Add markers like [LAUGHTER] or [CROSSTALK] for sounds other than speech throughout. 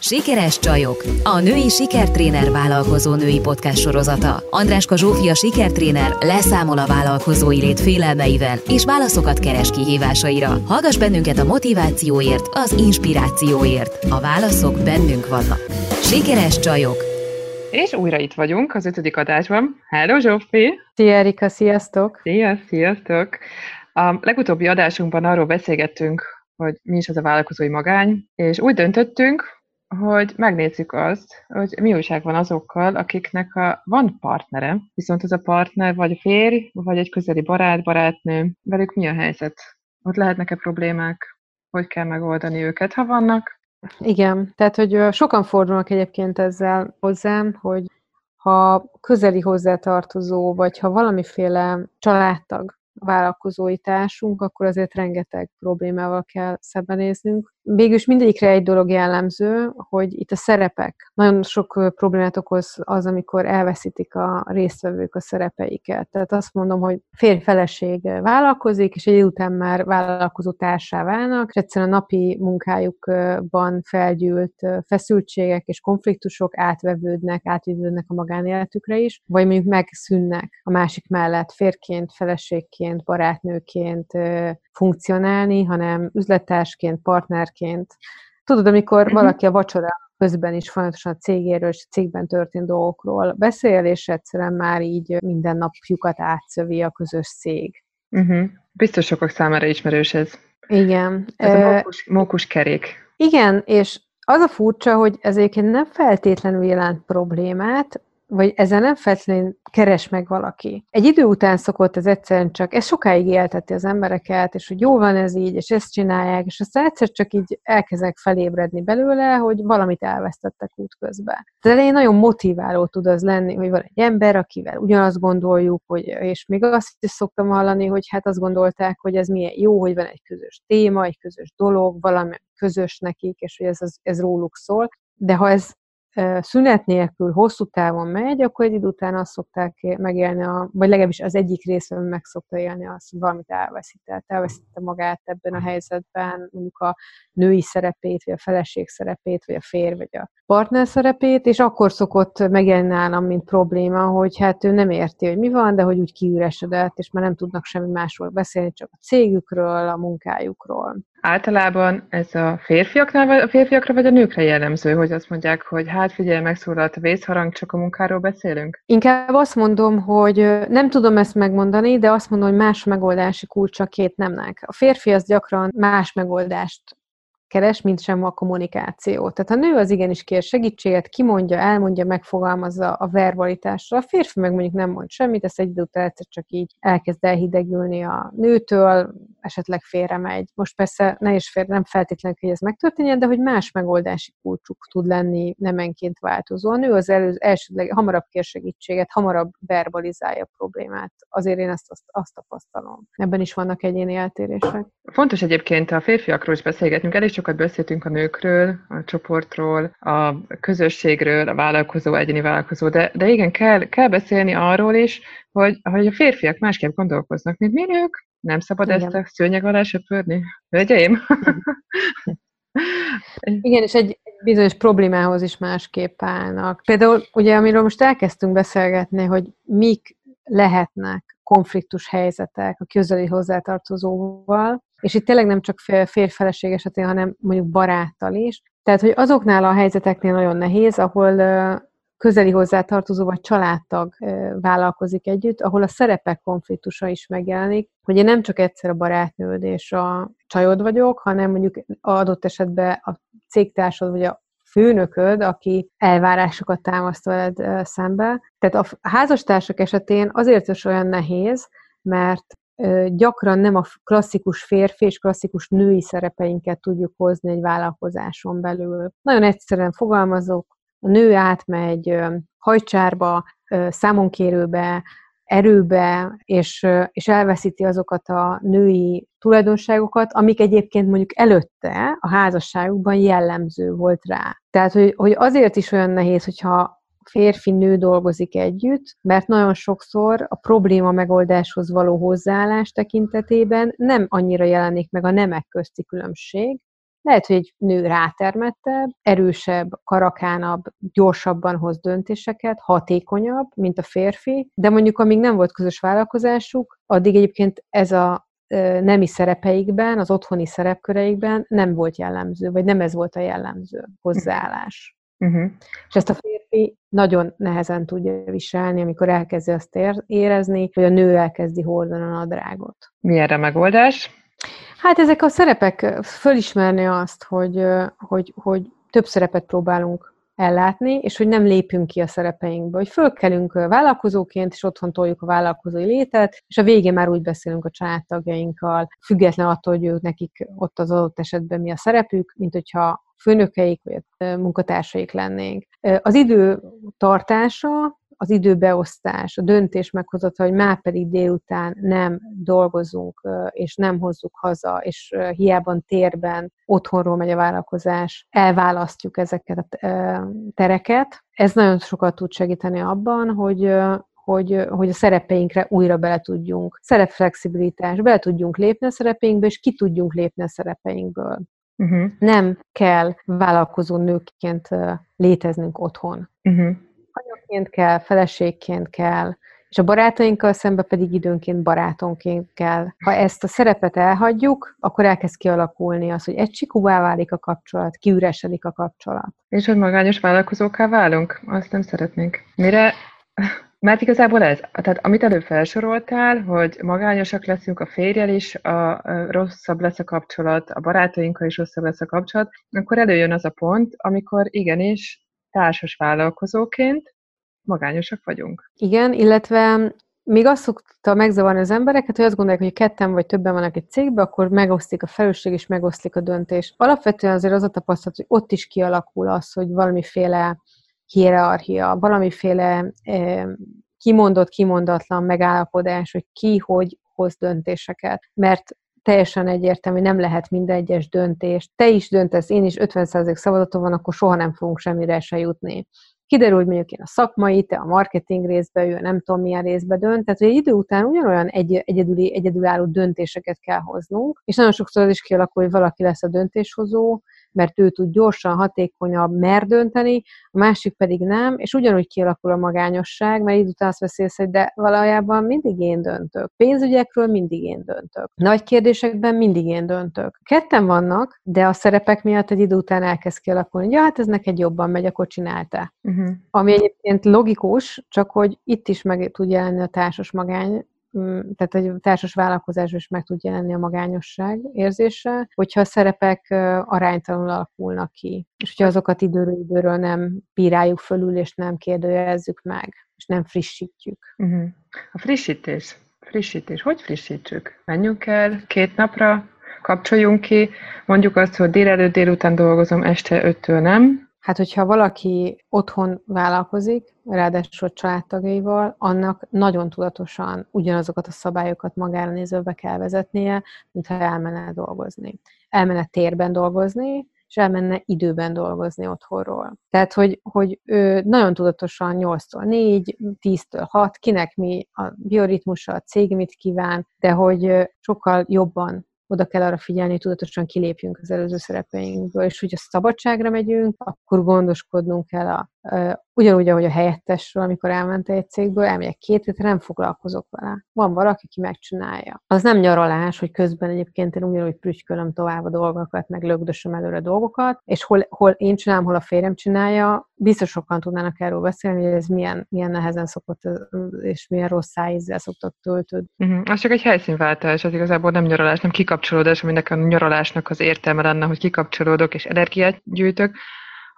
Sikeres csajok, a női sikertréner vállalkozó női podcast sorozata. Andráska Zsófia sikertréner leszámol a vállalkozói lét félelmeivel és válaszokat keres kihívásaira. Hallgass bennünket a motivációért, az inspirációért. A válaszok bennünk vannak. Sikeres csajok. És újra itt vagyunk az ötödik adásban. Hello Zsófi! Szia Erika, sziasztok! Szia, sziasztok! A legutóbbi adásunkban arról beszélgettünk, hogy mi is az a vállalkozói magány, és úgy döntöttünk, hogy megnézzük azt, hogy mi újság van azokkal, akiknek a, van partnere, viszont az a partner vagy a férj, vagy egy közeli barát, barátnő, velük mi a helyzet? Ott lehetnek-e problémák? Hogy kell megoldani őket, ha vannak? Igen, tehát hogy sokan fordulnak egyébként ezzel hozzám, hogy ha közeli hozzátartozó, vagy ha valamiféle családtag vállalkozói társunk, akkor azért rengeteg problémával kell szembenéznünk. Végülis mindegyikre egy dolog jellemző, hogy itt a szerepek. Nagyon sok problémát okoz az, amikor elveszítik a résztvevők a szerepeiket. Tehát azt mondom, hogy férj-feleség vállalkozik, és egy után már vállalkozó társá válnak, és egyszerűen a napi munkájukban felgyűlt feszültségek és konfliktusok átvevődnek, átvevődnek a magánéletükre is, vagy mondjuk megszűnnek a másik mellett férként, feleségként, barátnőként funkcionálni, hanem üzlettársként, partnerként. Tudod, amikor uh-huh. valaki a vacsora közben is folyamatosan a cégéről és a cégben történt dolgokról beszél, és egyszerűen már így minden napjukat átszövi a közös cég. Uh-huh. Biztos sokak számára ismerős ez. Igen. Ez a mókus, mókus kerék. Igen, és az a furcsa, hogy ez egyébként nem feltétlenül jelent problémát, vagy ezzel nem feltétlenül keres meg valaki. Egy idő után szokott ez egyszerűen csak, ez sokáig élteti az embereket, és hogy jó van ez így, és ezt csinálják, és aztán egyszer csak így elkezdenek felébredni belőle, hogy valamit elvesztettek útközben. Az elején nagyon motiváló tud az lenni, hogy van egy ember, akivel ugyanazt gondoljuk, hogy, és még azt is szoktam hallani, hogy hát azt gondolták, hogy ez milyen jó, hogy van egy közös téma, egy közös dolog, valami közös nekik, és hogy ez, ez, ez róluk szól. De ha ez szünet nélkül hosszú távon megy, akkor egy idő után azt szokták megélni, a, vagy legalábbis az egyik részben meg szokta élni azt, hogy valamit elveszített, elveszítette magát ebben a helyzetben, mondjuk a női szerepét, vagy a feleség szerepét, vagy a férj, vagy a partner szerepét, és akkor szokott megjelenni nálam, mint probléma, hogy hát ő nem érti, hogy mi van, de hogy úgy kiüresedett, és már nem tudnak semmi másról beszélni, csak a cégükről, a munkájukról. Általában ez a férfiaknál, a férfiakra vagy a nőkre jellemző, hogy azt mondják, hogy hát figyelj, megszólalt a vészharang, csak a munkáról beszélünk? Inkább azt mondom, hogy nem tudom ezt megmondani, de azt mondom, hogy más megoldási kulcsa két nemnek. A férfi az gyakran más megoldást keres, mint sem a kommunikáció. Tehát a nő az igenis kér segítséget, kimondja, elmondja, megfogalmazza a verbalitásra. A férfi meg mondjuk nem mond semmit, ezt egy idő után egyszer csak így elkezd elhidegülni a nőtől, esetleg félre megy. Most persze ne is fér, nem feltétlenül, hogy ez megtörténjen, de hogy más megoldási kulcsuk tud lenni nemenként változó. A nő az elő, elsődleg hamarabb kér segítséget, hamarabb verbalizálja a problémát. Azért én ezt azt, azt tapasztalom. Ebben is vannak egyéni eltérések. Fontos egyébként a férfiakról is beszélgetünk, elég sokat beszéltünk a nőkről, a csoportról, a közösségről, a vállalkozó, egyéni vállalkozó, de, de igen, kell, kell beszélni arról is, hogy, hogy a férfiak másképp gondolkoznak, mint mi nők. Nem szabad igen. ezt a szőnyeg alá söpörni? Hölgyeim? [LAUGHS] Igen, és egy bizonyos problémához is másképp állnak. Például, ugye, amiről most elkezdtünk beszélgetni, hogy mik lehetnek konfliktus helyzetek a közeli hozzátartozóval, és itt tényleg nem csak férfeleség esetén, hanem mondjuk baráttal is. Tehát, hogy azoknál a helyzeteknél nagyon nehéz, ahol közeli hozzátartozó vagy családtag vállalkozik együtt, ahol a szerepek konfliktusa is megjelenik, hogy én nem csak egyszer a barátnőd és a csajod vagyok, hanem mondjuk adott esetben a cégtársad vagy a főnököd, aki elvárásokat támaszt veled szembe. Tehát a házastársak esetén azért is olyan nehéz, mert gyakran nem a klasszikus férfi és klasszikus női szerepeinket tudjuk hozni egy vállalkozáson belül. Nagyon egyszerűen fogalmazok, a nő átmegy hajcsárba, számonkérőbe, erőbe, és, és elveszíti azokat a női tulajdonságokat, amik egyébként mondjuk előtte a házasságukban jellemző volt rá. Tehát, hogy, hogy azért is olyan nehéz, hogyha férfi-nő dolgozik együtt, mert nagyon sokszor a probléma megoldáshoz való hozzáállás tekintetében nem annyira jelenik meg a nemek közti különbség, Lehet, hogy egy nő rátermettebb, erősebb, karakánabb, gyorsabban hoz döntéseket, hatékonyabb, mint a férfi, de mondjuk amíg nem volt közös vállalkozásuk, addig egyébként ez a nemi szerepeikben, az otthoni szerepköreikben nem volt jellemző, vagy nem ez volt a jellemző hozzáállás. Uh-huh. És ezt a férfi nagyon nehezen tudja viselni, amikor elkezdi azt érezni, hogy a nő elkezdi hordani a nadrágot. Mi erre megoldás? Hát ezek a szerepek, fölismerni azt, hogy, hogy, hogy több szerepet próbálunk ellátni, és hogy nem lépünk ki a szerepeinkből, hogy fölkelünk vállalkozóként, és otthon toljuk a vállalkozói létet, és a végén már úgy beszélünk a családtagjainkkal, független attól, hogy ők nekik ott az adott esetben mi a szerepük, mint hogyha főnökeik vagy munkatársaik lennénk. Az idő tartása az időbeosztás, a döntés meghozata, hogy már pedig délután nem dolgozunk, és nem hozzuk haza, és hiába térben otthonról megy a vállalkozás, elválasztjuk ezeket a tereket. Ez nagyon sokat tud segíteni abban, hogy hogy, hogy a szerepeinkre újra bele tudjunk, szerepflexibilitás, bele tudjunk lépni a szerepeinkbe, és ki tudjunk lépni a szerepeinkből. Uh-huh. Nem kell vállalkozó nőként léteznünk otthon. Uh-huh anyaként kell, feleségként kell, és a barátainkkal szemben pedig időnként barátonként kell. Ha ezt a szerepet elhagyjuk, akkor elkezd kialakulni az, hogy egy csikúvá válik a kapcsolat, kiüresedik a kapcsolat. És hogy magányos vállalkozóká válunk? Azt nem szeretnénk. Mire [LAUGHS] mert igazából ez, tehát amit előbb felsoroltál, hogy magányosak leszünk, a férjel is, a, a rosszabb lesz a kapcsolat, a barátainkkal is rosszabb lesz a kapcsolat, akkor előjön az a pont, amikor igenis társas vállalkozóként magányosak vagyunk. Igen, illetve még azt szokta megzavarni az embereket, hogy azt gondolják, hogy ketten vagy többen vannak egy cégben, akkor megosztik a felelősség és megoszlik a döntés. Alapvetően azért az a tapasztalat, hogy ott is kialakul az, hogy valamiféle hierarchia, valamiféle eh, kimondott, kimondatlan megállapodás, hogy ki, hogy hoz döntéseket. Mert teljesen egyértelmű, nem lehet minden egyes döntés. Te is döntesz, én is 50% szavazatom van, akkor soha nem fogunk semmire se jutni. Kiderül, hogy mondjuk én a szakmai, te a marketing részbe, ő nem tudom milyen részbe dönt, tehát hogy egy idő után ugyanolyan egy, egyedüli, egyedülálló döntéseket kell hoznunk, és nagyon sokszor az is kialakul, hogy valaki lesz a döntéshozó, mert ő tud gyorsan, hatékonyabb, mer dönteni, a másik pedig nem, és ugyanúgy kialakul a magányosság, mert így után azt beszélsz, hogy de valójában mindig én döntök. Pénzügyekről mindig én döntök. Nagy kérdésekben mindig én döntök. Ketten vannak, de a szerepek miatt egy idő után elkezd kialakulni, ja, hát ez neked jobban megy, akkor csinálta. Uh-huh. Ami egyébként logikus, csak hogy itt is meg tud jelenni a társas magány, tehát egy társas vállalkozás is meg tud jelenni a magányosság érzése, hogyha a szerepek aránytalanul alakulnak ki, és hogyha azokat időről időről nem bíráljuk fölül, és nem kérdőjelezzük meg, és nem frissítjük. Uh-huh. A frissítés. Frissítés. Hogy frissítsük? Menjünk el két napra, kapcsoljunk ki, mondjuk azt, hogy délelőtt délután dolgozom, este öttől nem, Hát, hogyha valaki otthon vállalkozik, ráadásul családtagjaival, annak nagyon tudatosan ugyanazokat a szabályokat magára nézőbe kell vezetnie, mintha elmenne dolgozni. Elmenne térben dolgozni, és elmenne időben dolgozni otthonról. Tehát, hogy, hogy ő nagyon tudatosan 8-tól 4, 10-től 6, kinek mi a bioritmusa, a cég mit kíván, de hogy sokkal jobban oda kell arra figyelni, hogy tudatosan kilépjünk az előző szerepeinkből, és hogyha szabadságra megyünk, akkor gondoskodnunk kell a, ugyanúgy, ahogy a helyettesről, amikor elment egy cégből, elmegyek két hétre, nem foglalkozok vele. Van valaki, aki megcsinálja. Az nem nyaralás, hogy közben egyébként én ugyanúgy prügykölöm tovább a dolgokat, meg lögdösöm előre dolgokat, és hol, hol én csinálom, hol a férjem csinálja, biztos sokan tudnának erről beszélni, hogy ez milyen, milyen nehezen szokott, és milyen rossz szájízzel szoktak töltődni. Uh-huh. Az csak egy helyszínváltás, az igazából nem nyaralás, nem kikapcsolódás, aminek a nyaralásnak az értelme lenne, hogy kikapcsolódok és energiát gyűjtök,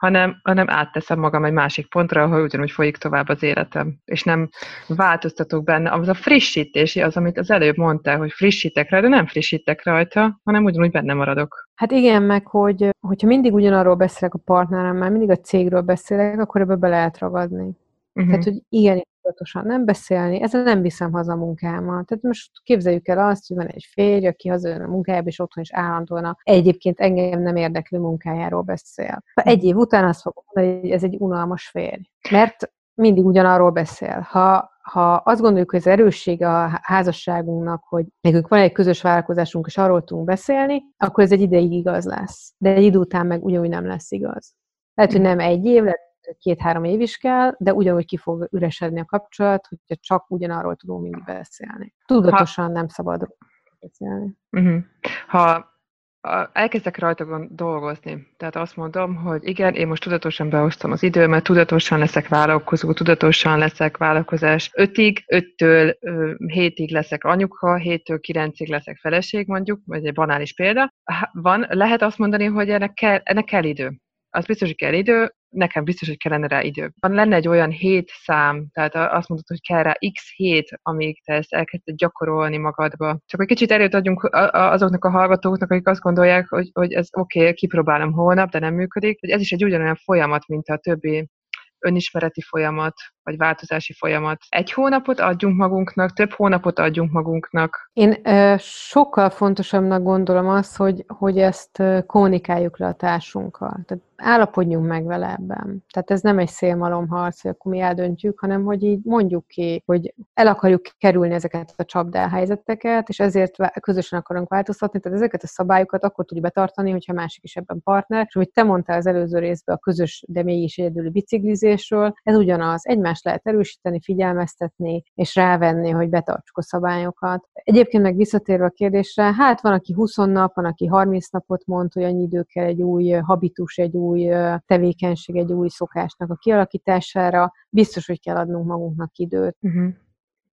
hanem, hanem átteszem magam egy másik pontra, ahol ugyanúgy folyik tovább az életem, és nem változtatok benne. Az a frissítési, az, amit az előbb mondtál, hogy frissítek rá, de nem frissítek rajta, hanem ugyanúgy benne maradok. Hát igen, meg hogy hogyha mindig ugyanarról beszélek a partneremmel, mindig a cégről beszélek, akkor ebbe be lehet ragadni. Uh-huh. Tehát, hogy igen, tudatosan nem beszélni, ezzel nem viszem haza a munkámat. Tehát most képzeljük el azt, hogy van egy férj, aki hazajön a munkájába, és otthon is állandóan a egyébként engem nem érdeklő munkájáról beszél. Ha egy év után azt fogom mondani, hogy ez egy unalmas férj. Mert mindig ugyanarról beszél. Ha ha azt gondoljuk, hogy ez erőssége a házasságunknak, hogy nekünk van egy közös vállalkozásunk, és arról tudunk beszélni, akkor ez egy ideig igaz lesz. De egy idő után meg ugyanúgy nem lesz igaz. Lehet, hogy nem egy év, lehet, két-három év is kell, de ugyanúgy ki fog üresedni a kapcsolat, hogyha csak ugyanarról tudunk mindig beszélni. Tudatosan ha... nem szabad beszélni. Uh-huh. Ha elkezdek rajta dolgozni. Tehát azt mondom, hogy igen, én most tudatosan beosztom az időmet, tudatosan leszek vállalkozó, tudatosan leszek vállalkozás 5-ig, 5-től 7-ig leszek anyuka, 7-től 9-ig leszek feleség mondjuk, vagy egy banális példa. Van, lehet azt mondani, hogy ennek kell, ennek kell idő az biztos, hogy kell idő, nekem biztos, hogy kellene rá idő. Van lenne egy olyan hét szám, tehát azt mondod, hogy kell rá x hét, amíg te ezt elkezded gyakorolni magadba. Csak egy kicsit erőt adjunk azoknak a hallgatóknak, akik azt gondolják, hogy, hogy ez oké, okay, kipróbálom holnap, de nem működik. Hogy ez is egy ugyanolyan folyamat, mint a többi önismereti folyamat, vagy változási folyamat. Egy hónapot adjunk magunknak, több hónapot adjunk magunknak. Én ö, sokkal fontosabbnak gondolom azt, hogy, hogy ezt kommunikáljuk le a társunkkal. Tehát állapodjunk meg vele ebben. Tehát ez nem egy szélmalomharc, hogy akkor mi eldöntjük, hanem hogy így mondjuk ki, hogy el akarjuk kerülni ezeket a csapdálhelyzeteket, és ezért közösen akarunk változtatni. Tehát ezeket a szabályokat akkor tudjuk betartani, hogyha másik is ebben partner. És amit te mondtál az előző részben a közös, de mégis egyedüli biciklizésről, ez ugyanaz. Egymást lehet erősíteni, figyelmeztetni, és rávenni, hogy betartsuk a szabályokat. Egyébként meg visszatérve a kérdésre, hát van, aki 20 nap, van, aki 30 napot mond, hogy annyi idő kell egy új habitus, egy új tevékenység, egy új szokásnak a kialakítására, biztos, hogy kell adnunk magunknak időt. Uh-huh.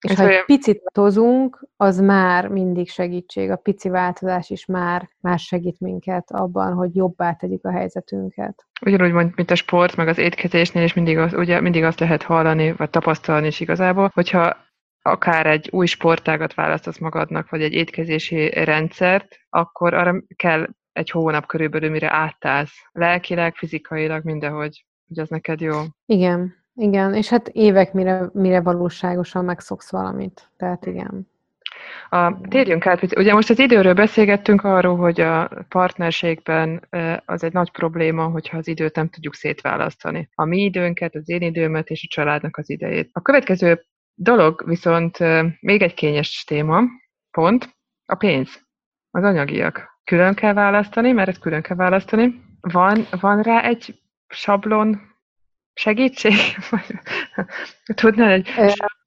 És ha egy picit változunk, az már mindig segítség. A pici változás is már, már segít minket abban, hogy jobbá tegyük a helyzetünket. Ugyanúgy, mint a sport, meg az étkezésnél, és mindig, az, ugye, mindig azt lehet hallani, vagy tapasztalni is igazából, hogyha akár egy új sportágat választasz magadnak, vagy egy étkezési rendszert, akkor arra kell egy hónap körülbelül, mire áttálsz. Lelkileg, fizikailag, mindenhogy, hogy az neked jó. Igen, igen, és hát évek, mire, mire valóságosan megszoksz valamit. Tehát igen. A, térjünk át, ugye most az időről beszélgettünk arról, hogy a partnerségben az egy nagy probléma, hogyha az időt nem tudjuk szétválasztani. A mi időnket, az én időmet és a családnak az idejét. A következő dolog viszont még egy kényes téma, pont, a pénz, az anyagiak külön kell választani, mert ezt külön kell választani. Van, van rá egy sablon segítség? [LAUGHS] Tudnál egy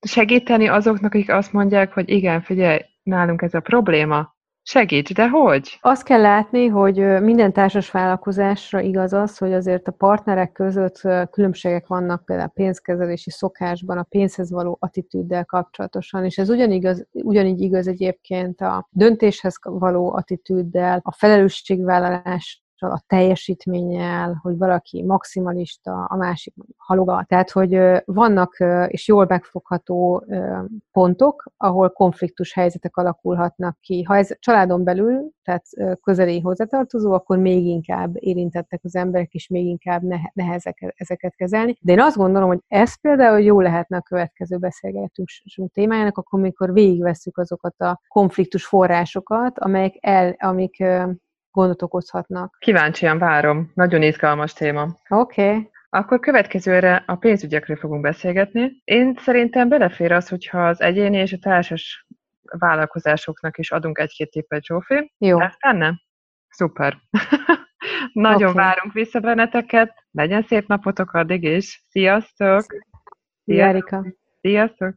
segíteni azoknak, akik azt mondják, hogy igen, figyelj, nálunk ez a probléma, Segíts, de hogy? Azt kell látni, hogy minden társas vállalkozásra igaz az, hogy azért a partnerek között különbségek vannak például pénzkezelési szokásban, a pénzhez való attitűddel kapcsolatosan, és ez ugyanigaz, ugyanígy igaz egyébként a döntéshez való attitűddel, a felelősségvállalás a teljesítménnyel, hogy valaki maximalista, a másik halogat. Tehát, hogy vannak és jól megfogható pontok, ahol konfliktus helyzetek alakulhatnak ki. Ha ez családon belül, tehát közeli hozzátartozó, akkor még inkább érintettek az emberek, és még inkább nehezek ezeket kezelni. De én azt gondolom, hogy ez például jó lehetne a következő beszélgetésünk témájának, akkor amikor végigvesszük azokat a konfliktus forrásokat, amelyek el, amik gondot okozhatnak. Kíváncsian várom. Nagyon izgalmas téma. Oké. Okay. Akkor következőre a pénzügyekről fogunk beszélgetni. Én szerintem belefér az, hogyha az egyéni és a társas vállalkozásoknak is adunk egy-két tippet, Zsófi. Jó. Ez benne? Szuper. [LAUGHS] Nagyon okay. várunk vissza benneteket. Legyen szép napotok addig is. Sziasztok! Szia, Erika! Sziasztok!